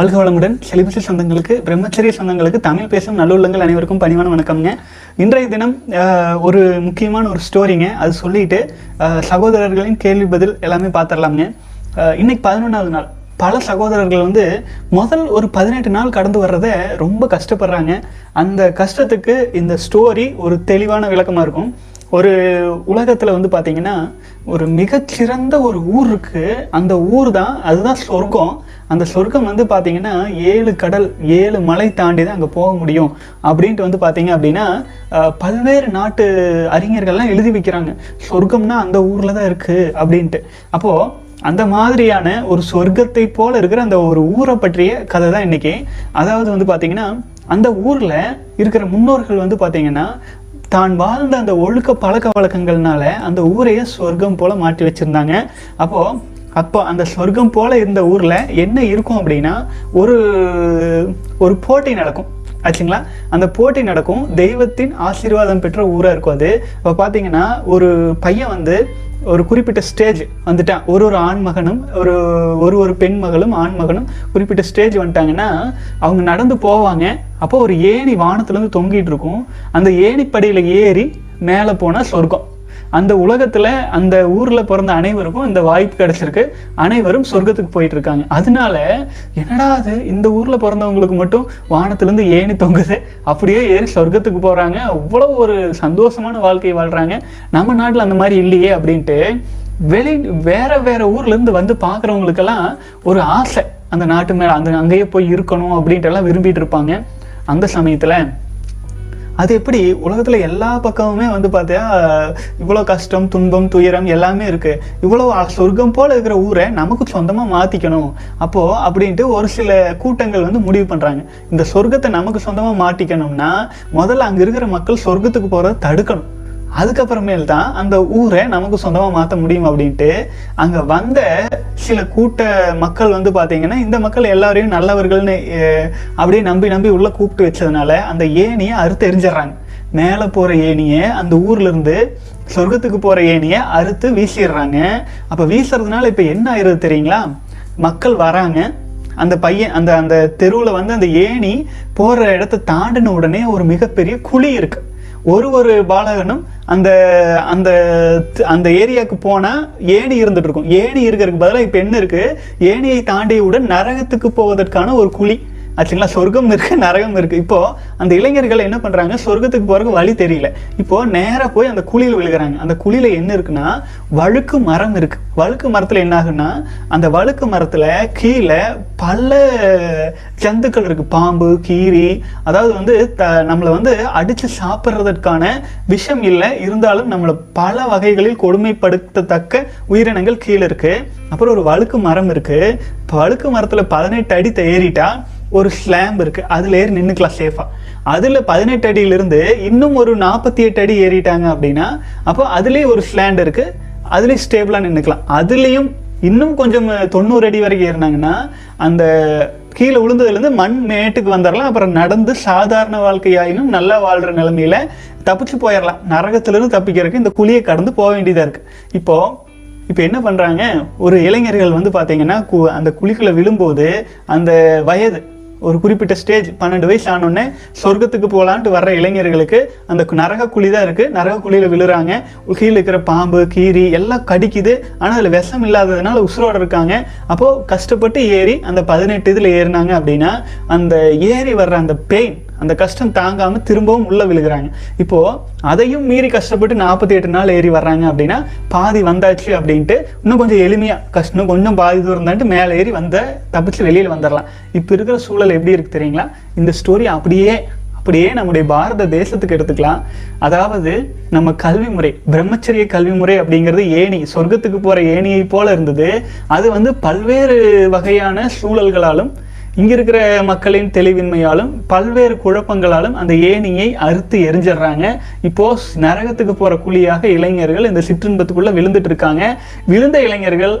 வாழ்க வளமுடன். செலிபசி சொந்தங்களுக்கு பிரம்மச்சரிய சொந்தங்களுக்கு தமிழ் பேசும் நல்லுள்ளங்கள் அனைவருக்கும் பணிவான வணக்கம்ங்க. இன்றைய தினம் ஒரு முக்கியமான ஒரு ஸ்டோரிங்க. அது சொல்லிட்டு சகோதரர்களின் கேள்வி பதில் எல்லாமே பார்த்துடலாம்ங்க இன்னைக்கு பதினொன்றாவது நாள். பல சகோதரர்கள் வந்து முதல் ஒரு பதினெட்டு நாள் கடந்து வர்றதை ரொம்ப கஷ்டப்படுறாங்க. அந்த கஷ்டத்துக்கு இந்த ஸ்டோரி ஒரு தெளிவான விளக்கமாக இருக்கும். ஒரு உலகத்தில் வந்து பார்த்தீங்கன்னா ஒரு மிகச்சிறந்த ஒரு ஊர் இருக்கு. அந்த ஊர் தான் அதுதான் சொர்க்கம். அந்த சொர்க்கம் வந்து பார்த்தீங்கன்னா ஏழு கடல் ஏழு மலை தாண்டி தான் அங்கே போக முடியும். அப்படின்ட்டு வந்து பார்த்தீங்க அப்படின்னா பல்வேறு நாட்டு அறிஞர்கள்லாம் எழுதி வைக்கிறாங்க. சொர்க்கம்னா அந்த ஊரில் தான் இருக்குது அப்படின்ட்டு. அப்போது அந்த மாதிரியான ஒரு சொர்க்கத்தை போல இருக்கிற அந்த ஒரு ஊரை பற்றிய கதை தான் இன்னைக்கு. அதாவது வந்து பார்த்தீங்கன்னா அந்த ஊரில் இருக்கிற முன்னோர்கள் வந்து பார்த்தீங்கன்னா தான் வாழ்ந்த அந்த ஒழுக்க பழக்க வழக்கங்கள்னால அந்த ஊரையே சொர்க்கம் போல மாற்றி வச்சுருந்தாங்க. அப்போது அப்போ அந்த சொர்க்கம் போல இருந்த ஊரில் என்ன இருக்கும் அப்படின்னா ஒரு ஒரு போட்டி நடக்கும். ஆச்சுங்களா? அந்த போட்டி நடக்கும். தெய்வத்தின் ஆசீர்வாதம் பெற்ற ஊராக இருக்கும் அது. இப்போ பார்த்தீங்கன்னா ஒரு பையன் வந்து ஒரு குறிப்பிட்ட ஸ்டேஜ் வந்துட்டான். ஒரு ஒரு ஆண் மகனும் ஒரு ஒரு ஒரு பெண் மகளும் ஆண் மகனும் குறிப்பிட்ட ஸ்டேஜ் வந்துட்டாங்கன்னா அவங்க நடந்து போவாங்க. அப்போ ஒரு ஏணி வானத்துலேருந்து தொங்கிட்டு இருக்கும். அந்த ஏணிப்படியில் ஏறி மேலே போனால் சொர்க்கம். அந்த உலகத்தில் அந்த ஊரில் பிறந்த அனைவருக்கும் இந்த வாய்ப்பு கிடைச்சிருக்கு. அனைவரும் சொர்க்கத்துக்கு போயிட்டு இருக்காங்க அதனால என்னடா அது? இந்த ஊரில் பிறந்தவங்களுக்கு மட்டும் வானத்துலேருந்து ஏணி தொங்குது. அப்படியே ஏறி சொர்க்கத்துக்கு போகிறாங்க அவ்வளோ ஒரு சந்தோஷமான வாழ்க்கை வாழ்கிறாங்க நம்ம நாட்டில் அந்த மாதிரி இல்லையே அப்படின்ட்டு வெளி வேற வேற ஊர்லேருந்து வந்து பார்க்குறவங்களுக்கெல்லாம் ஒரு ஆசை. அந்த நாட்டு மேலே அந்த அங்கேயே போய் இருக்கணும் அப்படின்ட்டு எல்லாம் விரும்பிட்டு இருப்பாங்க. அந்த சமயத்தில் அது எப்படி உலகத்தில் எல்லா பக்கமுமே வந்து பார்த்தியா இவ்வளோ கஷ்டம் துன்பம் துயரம் எல்லாமே இருக்குது இவ்வளோ சொர்க்கம் போல் இருக்கிற ஊரை நமக்கு சொந்தமாக மாற்றிக்கணும் அப்போது அப்படின்ட்டு ஒரு சில கூட்டங்கள் வந்து முடிவு பண்ணுறாங்க இந்த சொர்க்கத்தை நமக்கு சொந்தமாக மாட்டிக்கணும்னா முதல்ல அங்கே இருக்கிற மக்கள் சொர்க்கத்துக்கு போகிறத தடுக்கணும். அதுக்கப்புறமேல் தான் அந்த ஊரை நமக்கு சொந்தமாக மாற்ற முடியும் அப்படின்ட்டு அங்கே வந்த சில கூட்ட மக்கள் வந்து பார்த்தீங்கன்னா இந்த மக்கள் எல்லாரையும் நல்லவர்கள்னு அப்படியே நம்பி நம்பி உள்ள கூப்பிட்டு வச்சதுனால அந்த ஏணியை அறுத்து எரிஞ்சிடுறாங்க மேலே போகிற ஏணியை அந்த ஊர்ல இருந்து சொர்க்கத்துக்கு போகிற ஏணியை அறுத்து வீசிடுறாங்க. அப்போ வீசுறதுனால இப்போ என்ன ஆயிருது தெரியுங்களா? மக்கள் வராங்க. அந்த பையன் அந்த அந்த தெருவில் வந்து அந்த ஏணி போகிற இடத்த தாண்டின உடனே ஒரு மிகப்பெரிய குழி இருக்குது ஒரு ஒரு பாலகனும் அந்த அந்த அந்த ஏரியாவுக்கு போனால் ஏணி இருந்துட்டு இருக்கும். ஏணி இருக்கிறதுக்கு பதிலாக இப்போ என்ன இருக்கு? ஏணியை தாண்டியவுடன் நரகத்துக்கு போவதற்கான ஒரு குழி. ஆச்சுங்களா சொர்க்கம் இருக்கு நரகம் இருக்கு. இப்போ அந்த இளைஞர்கள் என்ன பண்றாங்க? சொர்க்கத்துக்கு போறதுக்கு வழி தெரியல. இப்போ நேராக போய் அந்த குழியில் விழுகிறாங்க. அந்த குழியில என்ன இருக்குன்னா வழுக்கு மரம் இருக்கு. வழுக்கு மரத்துல என்ன ஆகுன்னா அந்த வழுக்கு மரத்துல கீழே பல ஜந்துக்கள் இருக்கு. பாம்பு கீரி அதாவது வந்து த நம்மளை வந்து அடிச்சு சாப்பிட்றதற்கான விஷம் இல்லை. இருந்தாலும் நம்மளை பல வகைகளில் கொடுமைப்படுத்தத்தக்க உயிரினங்கள் கீழே இருக்கு. அப்புறம் ஒரு வழுக்கு மரம் இருக்கு. வழுக்கு மரத்துல பதினெட்டு அடி தேறிட்டா ஒரு ஸ்லாம்ப் இருக்கு. அதுல ஏறி நின்றுக்கலாம் சேஃபா அதுல பதினெட்டு அடியிலிருந்து இன்னும் ஒரு நாற்பத்தி எட்டு அடி ஏறிட்டாங்க அப்படின்னா அப்போ அதுலேயே ஒரு ஸ்லாண்ட் இருக்கு. அதுலேயும் ஸ்டேபிளா நின்றுக்கலாம் அதுலயும் இன்னும் கொஞ்சம் தொண்ணூறு அடி வரைக்கும் ஏறினாங்கன்னா அந்த கீழே விழுந்ததுலேருந்து மண் மேட்டுக்கு வந்துடலாம். அப்புறம் நடந்து சாதாரண வாழ்க்கையாயினும் நல்லா வாழ்கிற நிலமையில தப்பிச்சு போயிடலாம். நரகத்திலிருந்து தப்பிக்கிறதுக்கு இந்த குழியை கடந்து போக வேண்டியதாக இருக்குது இப்போது இப்போ என்ன பண்ணுறாங்க ஒரு இளைஞர்கள் வந்து பார்த்தீங்கன்னா கு- அந்த குழிக்குள்ளே விழும்போது அந்த வயது ஒரு குறிப்பிட்ட ஸ்டேஜ் பன்னெண்டு வயசு ஆனோடனே சொர்க்கத்துக்கு போகலான்ட்டு வர்ற இளைஞர்களுக்கு அந்த நரக குழி தான் இருக்குது நரக குழியில் விழுறாங்க. கீழே இருக்கிற பாம்பு கீரி எல்லாம் கடிக்குது. ஆனால் அதில் விஷம் இல்லாததுனால உசுரோட இருக்காங்க. அப்போது கஷ்டப்பட்டு ஏறி அந்த பதினெட்டு இதில் ஏறினாங்க அப்படின்னா அந்த ஏறி வர்ற அந்த பெயின் அந்த கஷ்டம் தாங்காமல் திரும்பவும் உள்ளே விழுகிறாங்க. இப்போது அதையும் மீறி கஷ்டப்பட்டு நாற்பத்தி எட்டு நாள் ஏறி வர்றாங்க அப்படின்னா பாதி வந்தாச்சு அப்படின்ட்டு இன்னும் கொஞ்சம் எளிமையாக கஷ்டம் கொஞ்சம் பாதி தூரம் தான்ட்டு மேலே ஏறி வந்த தப்பிச்சு வெளியில் வந்துடலாம் இப்போ இருக்கிற சூழல் எப்படி இருக்குது தெரியுங்களா? இந்த ஸ்டோரி அப்படியே அப்படியே நம்முடைய பாரத தேசத்துக்கு எடுத்துக்கலாம். அதாவது நம்ம கல்வி முறை பிரம்மச்சரிய கல்வி முறை அப்படிங்கிறது ஏணி சொர்க்கத்துக்கு போகிற ஏணியை போல இருந்தது. அது வந்து பல்வேறு வகையான சூழல்களாலும் இங்க இருக்கிற மக்களின் தெளிவின்மையாலும் பல்வேறு குழப்பங்களாலும் அந்த ஏணியை அறுத்து எரிஞ்சிடுறாங்க. இப்போ நரகத்துக்கு போற குழியாக இளைஞர்கள் இந்த சிற்றின்பத்துக்குள்ள விழுந்துட்டு இருக்காங்க. விழுந்த இளைஞர்கள்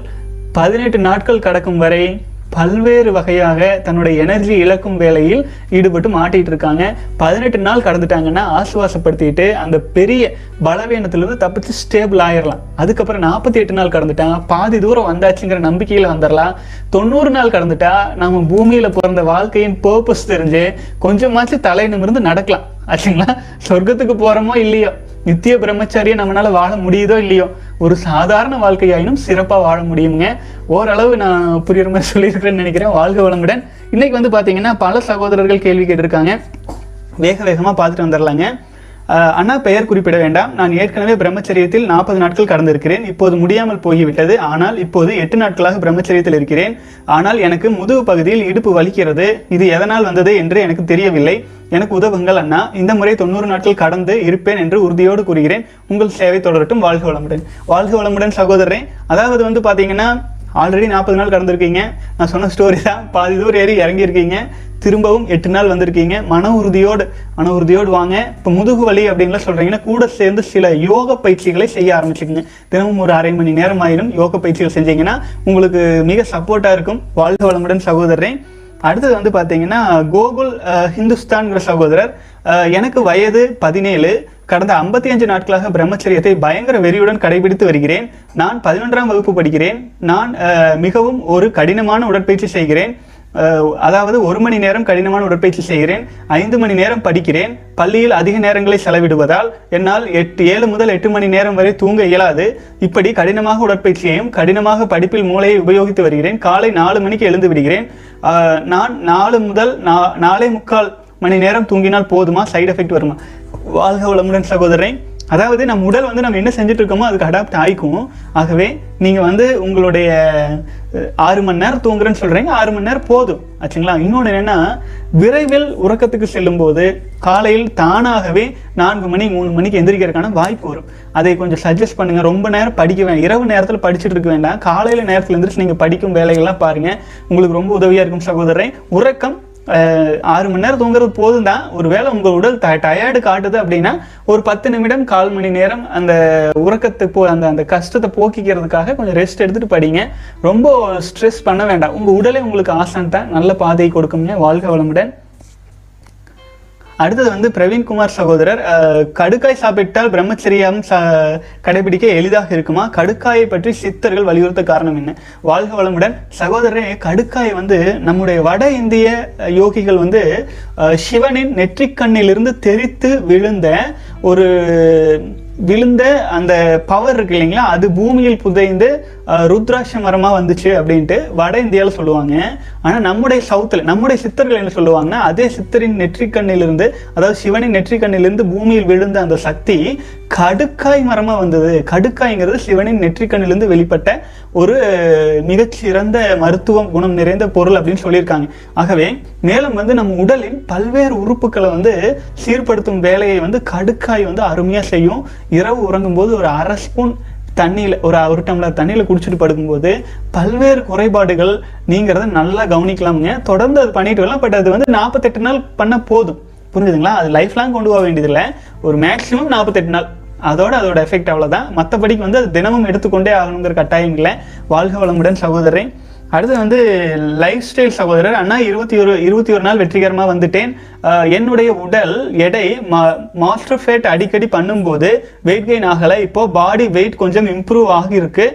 பதினெட்டு நாட்கள் கடக்கும் வரை பல்வேறு வகையாக தன்னுடைய எனர்ஜி இழக்கும் வேலையில் ஈடுபட்டு மாட்டிகிட்டு இருக்காங்க. பதினெட்டு நாள் கடந்துட்டாங்கன்னா ஆசுவாசப்படுத்திட்டு அந்த பெரிய பலவீனத்திலிருந்து தப்பிச்சு ஸ்டேபிள் ஆயிடலாம் அதுக்கப்புறம் நாற்பத்தி எட்டு நாள் கடந்துட்டாங்க பாதி தூரம் வந்தாச்சுங்கிற நம்பிக்கையில் வந்துடலாம் தொண்ணூறு நாள் கடந்துட்டா நம்ம பூமியில் பிறந்த வாழ்க்கையின் பர்பஸ் தெரிஞ்சு கொஞ்சமாச்சும் தலை நிமிர்ந்து நடக்கலாம். ஆச்சுங்களா? சொர்க்கத்துக்கு போகிறோமோ இல்லையோ? நித்திய பிரம்மச்சாரியை நம்மளால வாழ முடியுதோ இல்லையோ ஒரு சாதாரண வாழ்க்கையாயினும் சிறப்பாக வாழ முடியுங்க ஓரளவு நான் புரியுற மாதிரி சொல்லியிருக்கிறேன்னு நினைக்கிறேன். வாழ்க வளமுடன். இன்னைக்கு வந்து பார்த்தீங்கன்னா பல சகோதரர்கள் கேள்வி கேட்டிருக்காங்க. வேக வேகமாக பார்த்துட்டு வந்துடலாங்க. அண்ணா பெயர் குறிப்பிட வேண்டாம். நான் ஏற்கனவே பிரம்மச்சரியத்தில் நாற்பது நாட்கள் கடந்திருக்கிறேன். இப்போது முடியாமல் போய்விட்டது. ஆனால் இப்போது எட்டு நாட்களாக பிரம்மச்சரியத்தில் இருக்கிறேன். ஆனால் எனக்கு முதுகு பகுதியில் இடுப்பு வலிக்கிறது. இது எதனால் வந்தது என்று எனக்கு தெரியவில்லை. எனக்கு உதவுங்கள் அண்ணா. இந்த முறை தொண்ணூறு நாட்கள் கடந்து இருப்பேன் என்று உறுதியோடு கூறுகிறேன். உங்கள் சேவை தொடரட்டும். வாழ்க வளமுடன். வாழ்க வளமுடன் சகோதரரே. அதாவது வந்து பார்த்தீங்கன்னா ஆல்ரெடி நாற்பது நாள் கடந்திருக்கீங்க. நான் சொன்ன ஸ்டோரி தான். பாதி தூரம் ஏறி இறங்கியிருக்கீங்க. திரும்பவும் எட்டு நாள் வந்திருக்கீங்க. மன உறுதியோடு மன உறுதியோடு வாங்க. இப்போ முதுகு வலி அப்படின்லாம் சொல்கிறீங்கன்னா கூட சேர்ந்து சில யோக பயிற்சிகளை செய்ய ஆரம்பிச்சுக்கோங்க. தினமும் ஒரு அரை மணி நேரம் ஆயிரும் யோக பயிற்சிகள் செஞ்சீங்கன்னா உங்களுக்கு மிக சப்போர்ட்டாக இருக்கும். வாழ்க வளமுடன் சகோதரரே. அடுத்தது வந்து பார்த்தீங்கன்னா கோகுல் ஹிந்துஸ்தான்கிற சகோதரர் எனக்கு வயது பதினேழு. கடந்த 55 அஞ்சு நாட்களாக பிரம்மச்சரியத்தை பயங்கர வெறியுடன் கடைபிடித்து வருகிறேன். நான் பதினொன்றாம் வகுப்பு படிக்கிறேன். நான் மிகவும் ஒரு கடினமான உடற்பயிற்சி செய்கிறேன். அதாவது ஒரு மணி நேரம் கடினமான உடற்பயிற்சி செய்கிறேன். ஐந்து மணி நேரம் படிக்கிறேன். பள்ளியில் அதிக நேரங்களை செலவிடுவதால் என்னால் எட்டு ஏழு முதல் எட்டு மணி நேரம் வரை தூங்க இயலாது. இப்படி கடினமாக உடற்பயிற்சியையும் கடினமாக படிப்பில் மூளையை உபயோகித்து வருகிறேன். காலை நாலு மணிக்கு எழுந்து விடுகிறேன். நான் நாலு முதல் நா- நாலே முக்கால் மணி நேரம் தூங்கினால் போதுமா? சைடு எஃபெக்ட் வருமா? வாழ்க வளமுடன் சகோதரன் அதாவது நம்ம உடல் வந்து நம்ம என்ன செஞ்சுட்டு இருக்கோமோ அதுக்கு அடாப்ட் ஆகிக்கும் ஆகவே நீங்கள் வந்து உங்களுடைய ஆறு மணி நேரம் தூங்குறேன்னு சொல்கிறீங்க ஆறு மணி நேரம் போதும். ஆச்சுங்களா? இன்னொன்று என்னென்னா விரைவில் உறக்கத்துக்கு செல்லும்போது காலையில் தானாகவே நான்கு மணி மூணு மணிக்கு எந்திரிக்கிறதுக்கான வாய்ப்பு வரும். அதை கொஞ்சம் சஜஸ்ட் பண்ணுங்கள் ரொம்ப நேரம் படிக்க வேண்டாம் இரவு நேரத்தில் படிச்சுட்டு இருக்க வேண்டாம். காலையில் நேரத்தில் எந்திரிச்சு நீங்கள் படிக்கும் வேலைகள்லாம் பாருங்கள் உங்களுக்கு ரொம்ப உதவியாக இருக்கும் சகோதரன் உறக்கம் ஆறு மணி நேரம் தூங்குறது போதும் தான் ஒருவேளை உங்கள் உடல் டயர்டு காட்டுது அப்படின்னா ஒரு பத்து நிமிடம் கால் மணி நேரம் அந்த உறக்கத்தை போ அந்த அந்த கஷ்டத்தை போக்கிக்கிறதுக்காக கொஞ்சம் ரெஸ்ட் எடுத்துகிட்டு படிங்க. ரொம்ப ஸ்ட்ரெஸ் பண்ண வேண்டாம். உங்கள் உடலே உங்களுக்கு ஆசான் தான் நல்ல பாதையை கொடுக்குங்க வாழ்க வளமுடன். அடுத்தது வந்து பிரவீன்குமார் சகோதரர் கடுக்காய் சாப்பிட்டால் பிரம்மச்சரியம் ச கடைபிடிக்க எளிதாக இருக்குமா? கடுக்காயை பற்றி சித்தர்கள் வலியுறுத்த காரணம் என்ன? வாழ்க வளமுடன். சகோதரரே கடுக்காய் வந்து நம்முடைய வட இந்திய யோகிகள் வந்து அஹ், சிவனின் நெற்றிக்கண்ணிலிருந்து தெரித்து விழுந்த ஒரு விழுந்த அந்த பவர் இருக்கு இல்லைங்களா? அது பூமியில் புதைந்து ருத்ராட்ச மரமா வந்துச்சு அப்படின்ட்டு வட இந்தியாவில் சொல்லுவாங்க. ஆனா நம்முடைய சவுத்துல நம்முடைய சித்தர்கள் என்ன சொல்லுவாங்கன்னா அதே சித்தரின் நெற்றிக்கண்ணிலிருந்து அதாவது சிவனின் நெற்றிக்கண்ணிலிருந்து பூமியில் விழுந்த அந்த சக்தி கடுக்காய் மரமா வந்தது. கடுக்காய்ங்கிறது சிவனின் நெற்றிக்கண்ணிலிருந்து வெளிப்பட்ட ஒரு மிகச்சிறந்த மருத்துவம் குணம் நிறைந்த பொருள் அப்படின்னு சொல்லியிருக்காங்க. ஆகவே மேலும் வந்து நம்ம உடலின் பல்வேறு உறுப்புகளை வந்து சீர்படுத்தும் வேலையை வந்து கடுக்காய் வந்து அருமையா செய்யும். இரவு உறங்கும் போது ஒரு அரை ஸ்பூன் தண்ணியில் ஒரு ஒரு டம்ளர் தண்ணியில் குடிச்சிட்டு படுக்கும்போது பல்வேறு குறைபாடுகள் நீங்கிறத நல்லா கவனிக்கலாமுங்க. தொடர்ந்து அது பண்ணிட்டு வரலாம். பட் அது வந்து நாற்பத்தெட்டு நாள் பண்ண போதும். புரிஞ்சுதுங்களா? அது லைஃப் லாங் கொண்டு போக வேண்டியதில்லை. ஒரு மேக்ஸிமம் நாற்பத்தெட்டு நாள். அதோட அதோட எஃபெக்ட் அவ்வளோதான் மற்றபடிக்கு வந்து அது தினமும் எடுத்துக்கொண்டே ஆகணுங்கிற கட்டாயம் இல்லை. வாழ்க வளமுடன் சகோதரன் அடுத்து வந்து லைஃப் ஸ்டைல் சகோதரர். அண்ணா இருபத்தி ஒரு இருபத்தி ஒரு நாள் வெற்றிகரமாக வந்துட்டேன். என்னுடைய உடல் எடை மாஸ்டர் ஃபேட் அடிக்கடி பண்ணும்போது வெயிட் கெயின் ஆகலை. இப்போது பாடி வெயிட் கொஞ்சம் இம்ப்ரூவ் ஆகியிருக்கு.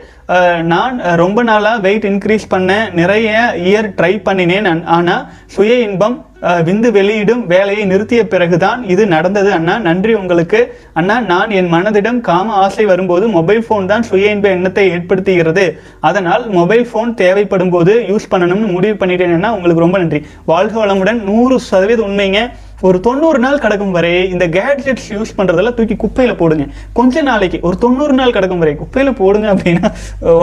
நான் ரொம்ப நாளாக வெயிட் இன்க்ரீஸ் பண்ண நிறைய இயர் ட்ரை பண்ணினேன். ஆனால் சுய இன்பம் விந்து வெளியிடும் வேலையை நிறுத்திய பிறகுதான் இது நடந்தது அண்ணா. நன்றி உங்களுக்கு. அண்ணா நான் என் மனதிடம் காம ஆசை வரும்போது மொபைல் ஃபோன் தான் சுய இன்ப எண்ணத்தை ஏற்படுத்துகிறது. அதனால் மொபைல் ஃபோன் தேவைப்படும் போது யூஸ் பண்ணணும்னு முடிவு பண்ணிட்டேன்னா உங்களுக்கு ரொம்ப நன்றி. வாழ்க வளமுடன் நூறு சதவீதம் உண்மைங்க. ஒரு தொண்ணூறு நாள் கிடக்கும் வரை இந்த கேட்ஜெட்ஸ் யூஸ் பண்ணுறதெல்லாம் தூக்கி குப்பையில் போடுங்க. கொஞ்ச நாளைக்கு ஒரு தொண்ணூறு நாள் கிடக்கும் வரை குப்பையில் போடுங்க அப்படின்னா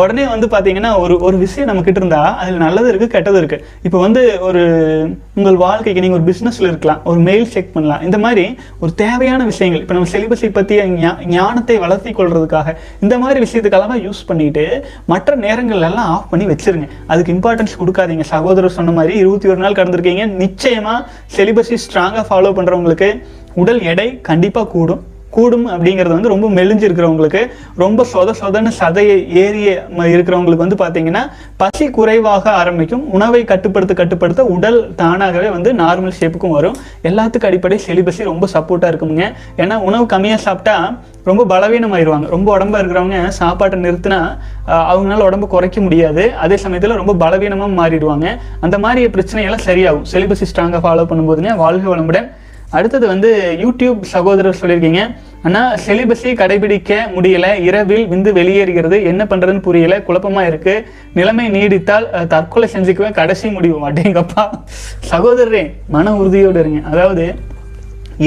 உடனே வந்து பார்த்தீங்கன்னா ஒரு ஒரு விஷயம் நம்ம கிட்ட இருந்தா அதில் நல்லது இருக்குது கெட்டது இருக்குது இப்போ வந்து ஒரு உங்கள் வாழ்க்கைக்கு நீங்கள் ஒரு பிஸ்னஸில் இருக்கலாம் ஒரு மெயில் செக் பண்ணலாம். இந்த மாதிரி ஒரு தேவையான விஷயங்கள் இப்போ நம்ம செலிபஸை பற்றி ஞானத்தை வளர்த்தி கொள்றதுக்காக இந்த மாதிரி விஷயத்துக்கெல்லாம் யூஸ் பண்ணிட்டு மற்ற நேரங்கள் எல்லாம் ஆஃப் பண்ணி வச்சிருங்க. அதுக்கு இம்பார்ட்டன்ஸ் கொடுக்காதீங்க. சகோதரர் சொன்ன மாதிரி இருபத்தி ஒரு நாள் கடந்திருக்கீங்க. நிச்சயமாக செலிபஸை ஸ்ட்ராங்காக ஃபாலோ பண்றவங்களுக்கு உடல் எடை கண்டிப்பாக கூடும். கூடும் அப்படிங்கிறது வந்து ரொம்ப மெலிஞ்சு இருக்கிறவங்களுக்கு ரொம்ப சொத சொதன்னு சதையை ஏறிய ம- இருக்கிறவங்களுக்கு வந்து பார்த்தீங்கன்னா பசி குறைவாக ஆரம்பிக்கும். உணவை கட்டுப்படுத்த கட்டுப்படுத்த உடல் தானாகவே வந்து நார்மல் ஷேப்புக்கும் வரும். எல்லாத்துக்கும் அடிப்படை செலிபஸி ரொம்ப சப்போர்ட்டாக இருக்குங்க ஏன்னா உணவு கம்மியாக சாப்பிட்டா ரொம்ப பலவீனமாயிருவாங்க. ரொம்ப உடம்பா இருக்கிறவங்க சாப்பாட்டை நிறுத்தினா அவங்களால உடம்பு குறைக்க முடியாது. அதே சமயத்தில் ரொம்ப பலவீனமாக மாறிடுவாங்க. அந்த மாதிரி பிரச்சனையெல்லாம் சரியாகும். செலிபஸி ஸ்ட்ராங்காக ஃபாலோ பண்ணும்போதுங்க வாழ்க வளமுடன். அடுத்தது வந்து யூடியூப் சகோதரர் சொல்லியிருக்கீங்க. ஆனால் செலிபஸை கடைபிடிக்க முடியல. இரவில் விந்து வெளியேறுகிறது. என்ன பண்ணுறதுன்னு புரியல. குழப்பமா இருக்குது நிலைமை நீடித்தால் தற்கொலை செஞ்சுக்குவேன். கடைசி முடிவு அடேங்கப்பா சகோதரரே மன உறுதியோடு இருங்க. அதாவது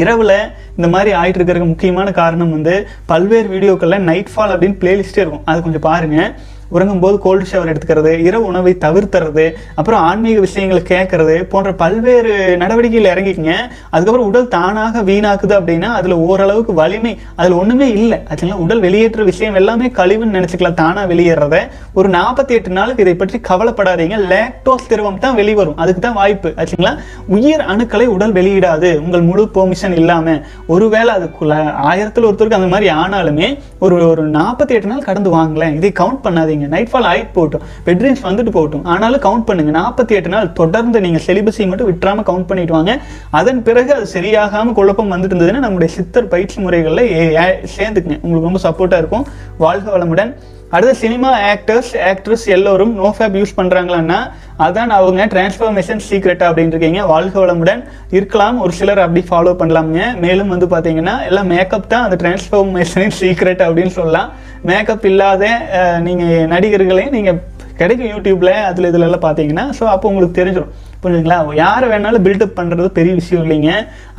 இரவில் இந்த மாதிரி ஆயிட்டு இருக்கிறதுக்கு முக்கியமான காரணம் வந்து பல்வேறு வீடியோக்களில் நைட் ஃபால் அப்படின்னு பிளேலிஸ்டே இருக்கும். அது கொஞ்சம் பாருங்கள் உறங்கும் போது கோல்டு ஷவர் எடுத்துக்கிறது இரவு உணவை தவிர்த்துறது அப்புறம் ஆன்மீக விஷயங்களை கேட்கறது போன்ற பல்வேறு நடவடிக்கைகள் இறங்கிக்கங்க. அதுக்கப்புறம் உடல் தானாக வீணாக்குது அப்படின்னா அதுல ஓரளவுக்கு வலிமை அதுல ஒண்ணுமே இல்லை. ஆச்சுங்களா உடல் வெளியேற்ற விஷயம் எல்லாமே கழிவுன்னு நினைச்சுக்கலாம் தானா வெளியேறத. ஒரு நாற்பத்தி எட்டு நாளுக்கு இதை பற்றி கவலைப்படாதீங்க. லேக்டோஸ் திரவம் தான் வெளிவரும். அதுக்கு தான் வாய்ப்பு. ஆச்சுங்களா உயிர் அணுக்களை உடல் வெளியிடாது. உங்கள் முழு பெர்மிஷன் இல்லாம. ஒருவேளை அதுக்குள்ள ஆயிரத்துல ஒருத்தருக்கு அந்த மாதிரி ஆனாலுமே ஒரு ஒரு நாற்பத்தி எட்டு நாள் கடந்து வாங்கலேன் இதை கவுண்ட் பண்ணாதீங்க. நைட் ஃபால் ஆயிட்டு போகட்டும். பெட்ரீம்ஸ் வந்துட்டு போகட்டும். ஆனாலும் கவுண்ட் பண்ணுங்க. நாற்பத்தி எட்டு நாள் தொடர்ந்து நீங்க செலிபஸை மட்டும் விட்டுறாம கவுண்ட் பண்ணிட்டு வாங்க. அதன் பிறகு அது சரியாகாம குழப்பம் வந்துட்டு இருந்ததுன்னா நம்முடைய சித்தர் பயிற்சி முறைகள்ல ஏ- சேர்ந்துக்குங்க. உங்களுக்கு ரொம்ப சப்போர்ட்டா இருக்கும். வாழ்க வளமுடன். அடுத்து சினிமா ஆக்டர்ஸ் ஆக்ட்ரஸ் எல்லோரும் நோ ஃபேப் யூஸ் பண்ணுறாங்களான்னா அதான் அவங்க டிரான்ஸ்ஃபர்மேஷன் சீக்ரெட் அப்படின்னு இருக்கீங்க வாழ்க வளமுடன் இருக்கலாம். ஒரு சிலர் அப்படி ஃபாலோ பண்ணலாமுங்க. மேலும் வந்து பார்த்தீங்கன்னா எல்லாம் மேக்கப் தான் அந்த டிரான்ஸ்ஃபர்மேஷனின் சீக்ரெட் அப்படின்னு சொல்லலாம். மேக்கப் இல்லாத நீங்கள் நடிகர்களையும் நீங்கள் கிடைக்கும் யூடியூப்பில் அதில் இதுல எல்லாம் ஸோ அப்போ உங்களுக்கு தெரிஞ்சிடும் புரியுதுங்களா? யாரை வேணாலும் பில்டப் பண்ணுறது பெரிய விஷயம் இல்லைங்க.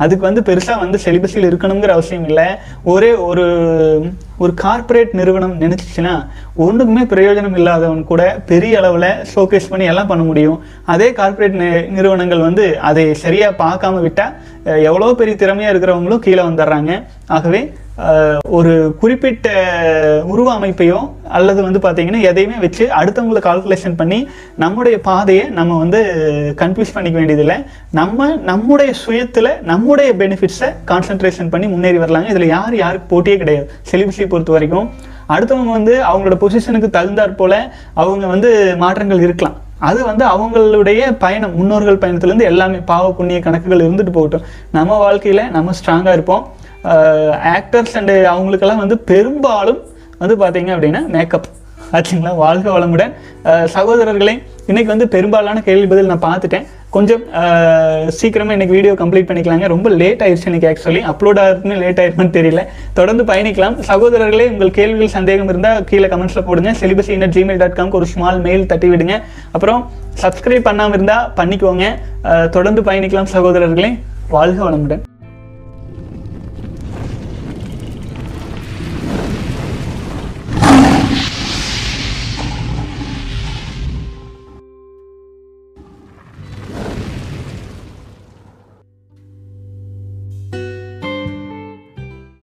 அதுக்கு வந்து பெருசாக வந்து செலிபஸில் இருக்கணுங்கிற அவசியம் இல்லை. ஒரே ஒரு ஒரு கார்ப்பரேட் நிறுவனம் நினச்சிச்சுன்னா ஒன்றுக்குமே பிரயோஜனம் இல்லாதவன் கூட பெரிய அளவில் ஷோகேஸ் பண்ணி எல்லாம் பண்ண முடியும். அதே கார்ப்பரேட் நிறுவனங்கள் வந்து அதை சரியாக பார்க்காம விட்டால் எவ்வளோ பெரிய திறமையாக இருக்கிறவங்களும் கீழே வந்துடுறாங்க. ஆகவே ஒரு குறிப்பிட்ட உருவ அமைப்பையோ அல்லது வந்து பார்த்தீங்கன்னா எதையுமே வச்சு அடுத்தவங்களை கால்குலேஷன் பண்ணி நம்முடைய பாதையை நம்ம வந்து கன்ஃபியூஸ் பண்ணிக்க வேண்டியதில்லை. நம்ம நம்முடைய சுயத்தில் நம்முடைய பெனிஃபிட்ஸை கான்சன்ட்ரேஷன் பண்ணி முன்னேறி வரலாங்க. இதில் யார் யாருக்கு போட்டியே கிடையாது. செலிபஸை பொறுத்த வரைக்கும். அடுத்தவங்க வந்து அவங்களோட பொசிஷனுக்கு தகுந்தாற் போல் அவங்க வந்து மாற்றங்கள் இருக்கலாம். அது வந்து அவங்களுடைய பயணம். முன்னோர்கள் பயணத்துலேருந்து எல்லாமே பாவ புண்ணிய கணக்குகள் இருந்துட்டு போகட்டும். நம்ம வாழ்க்கையில் நம்ம ஸ்ட்ராங்காக இருப்போம். ஆக்டர்ஸ் அண்டு அவங்களுக்கெல்லாம் வந்து பெரும்பாலும் வந்து பார்த்தீங்க அப்படின்னா மேக்கப் ஆச்சுங்களா வாழ்க வளமுடன். சகோதரர்களே இன்றைக்கி வந்து பெரும்பாலான கேள்வி பதில் நான் பார்த்துட்டேன். கொஞ்சம் சீக்கிரமாக சீக்கிரமா இன்னைக்கு வீடியோ கம்ப்ளீட் பண்ணிக்கலாங்க. ரொம்ப லேட் ஆயிடுச்சு இன்றைக்கி ஆக்சுவலி அப்லோட் ஆகுதுன்னு லேட் ஆயிருக்குன்னு தெரியல. தொடர்ந்து பயணிக்கலாம். சகோதரர்களே உங்கள் கேள்விகள் சந்தேகம் இருந்தால் கீழே கமெண்ட்ஸில் போடுங்க. சிலிபஸ் இன்னட் ஜிமெயில் டாட் காம்க்கு ஒரு ஸ்மால் மெயில் தட்டி விடுங்க. அப்புறம் சப்ஸ்கிரைப் பண்ணாமல் இருந்தால் பண்ணிக்கோங்க. தொடர்ந்து பயணிக்கலாம் சகோதரர்களே. வாழ்க வளமுடன்.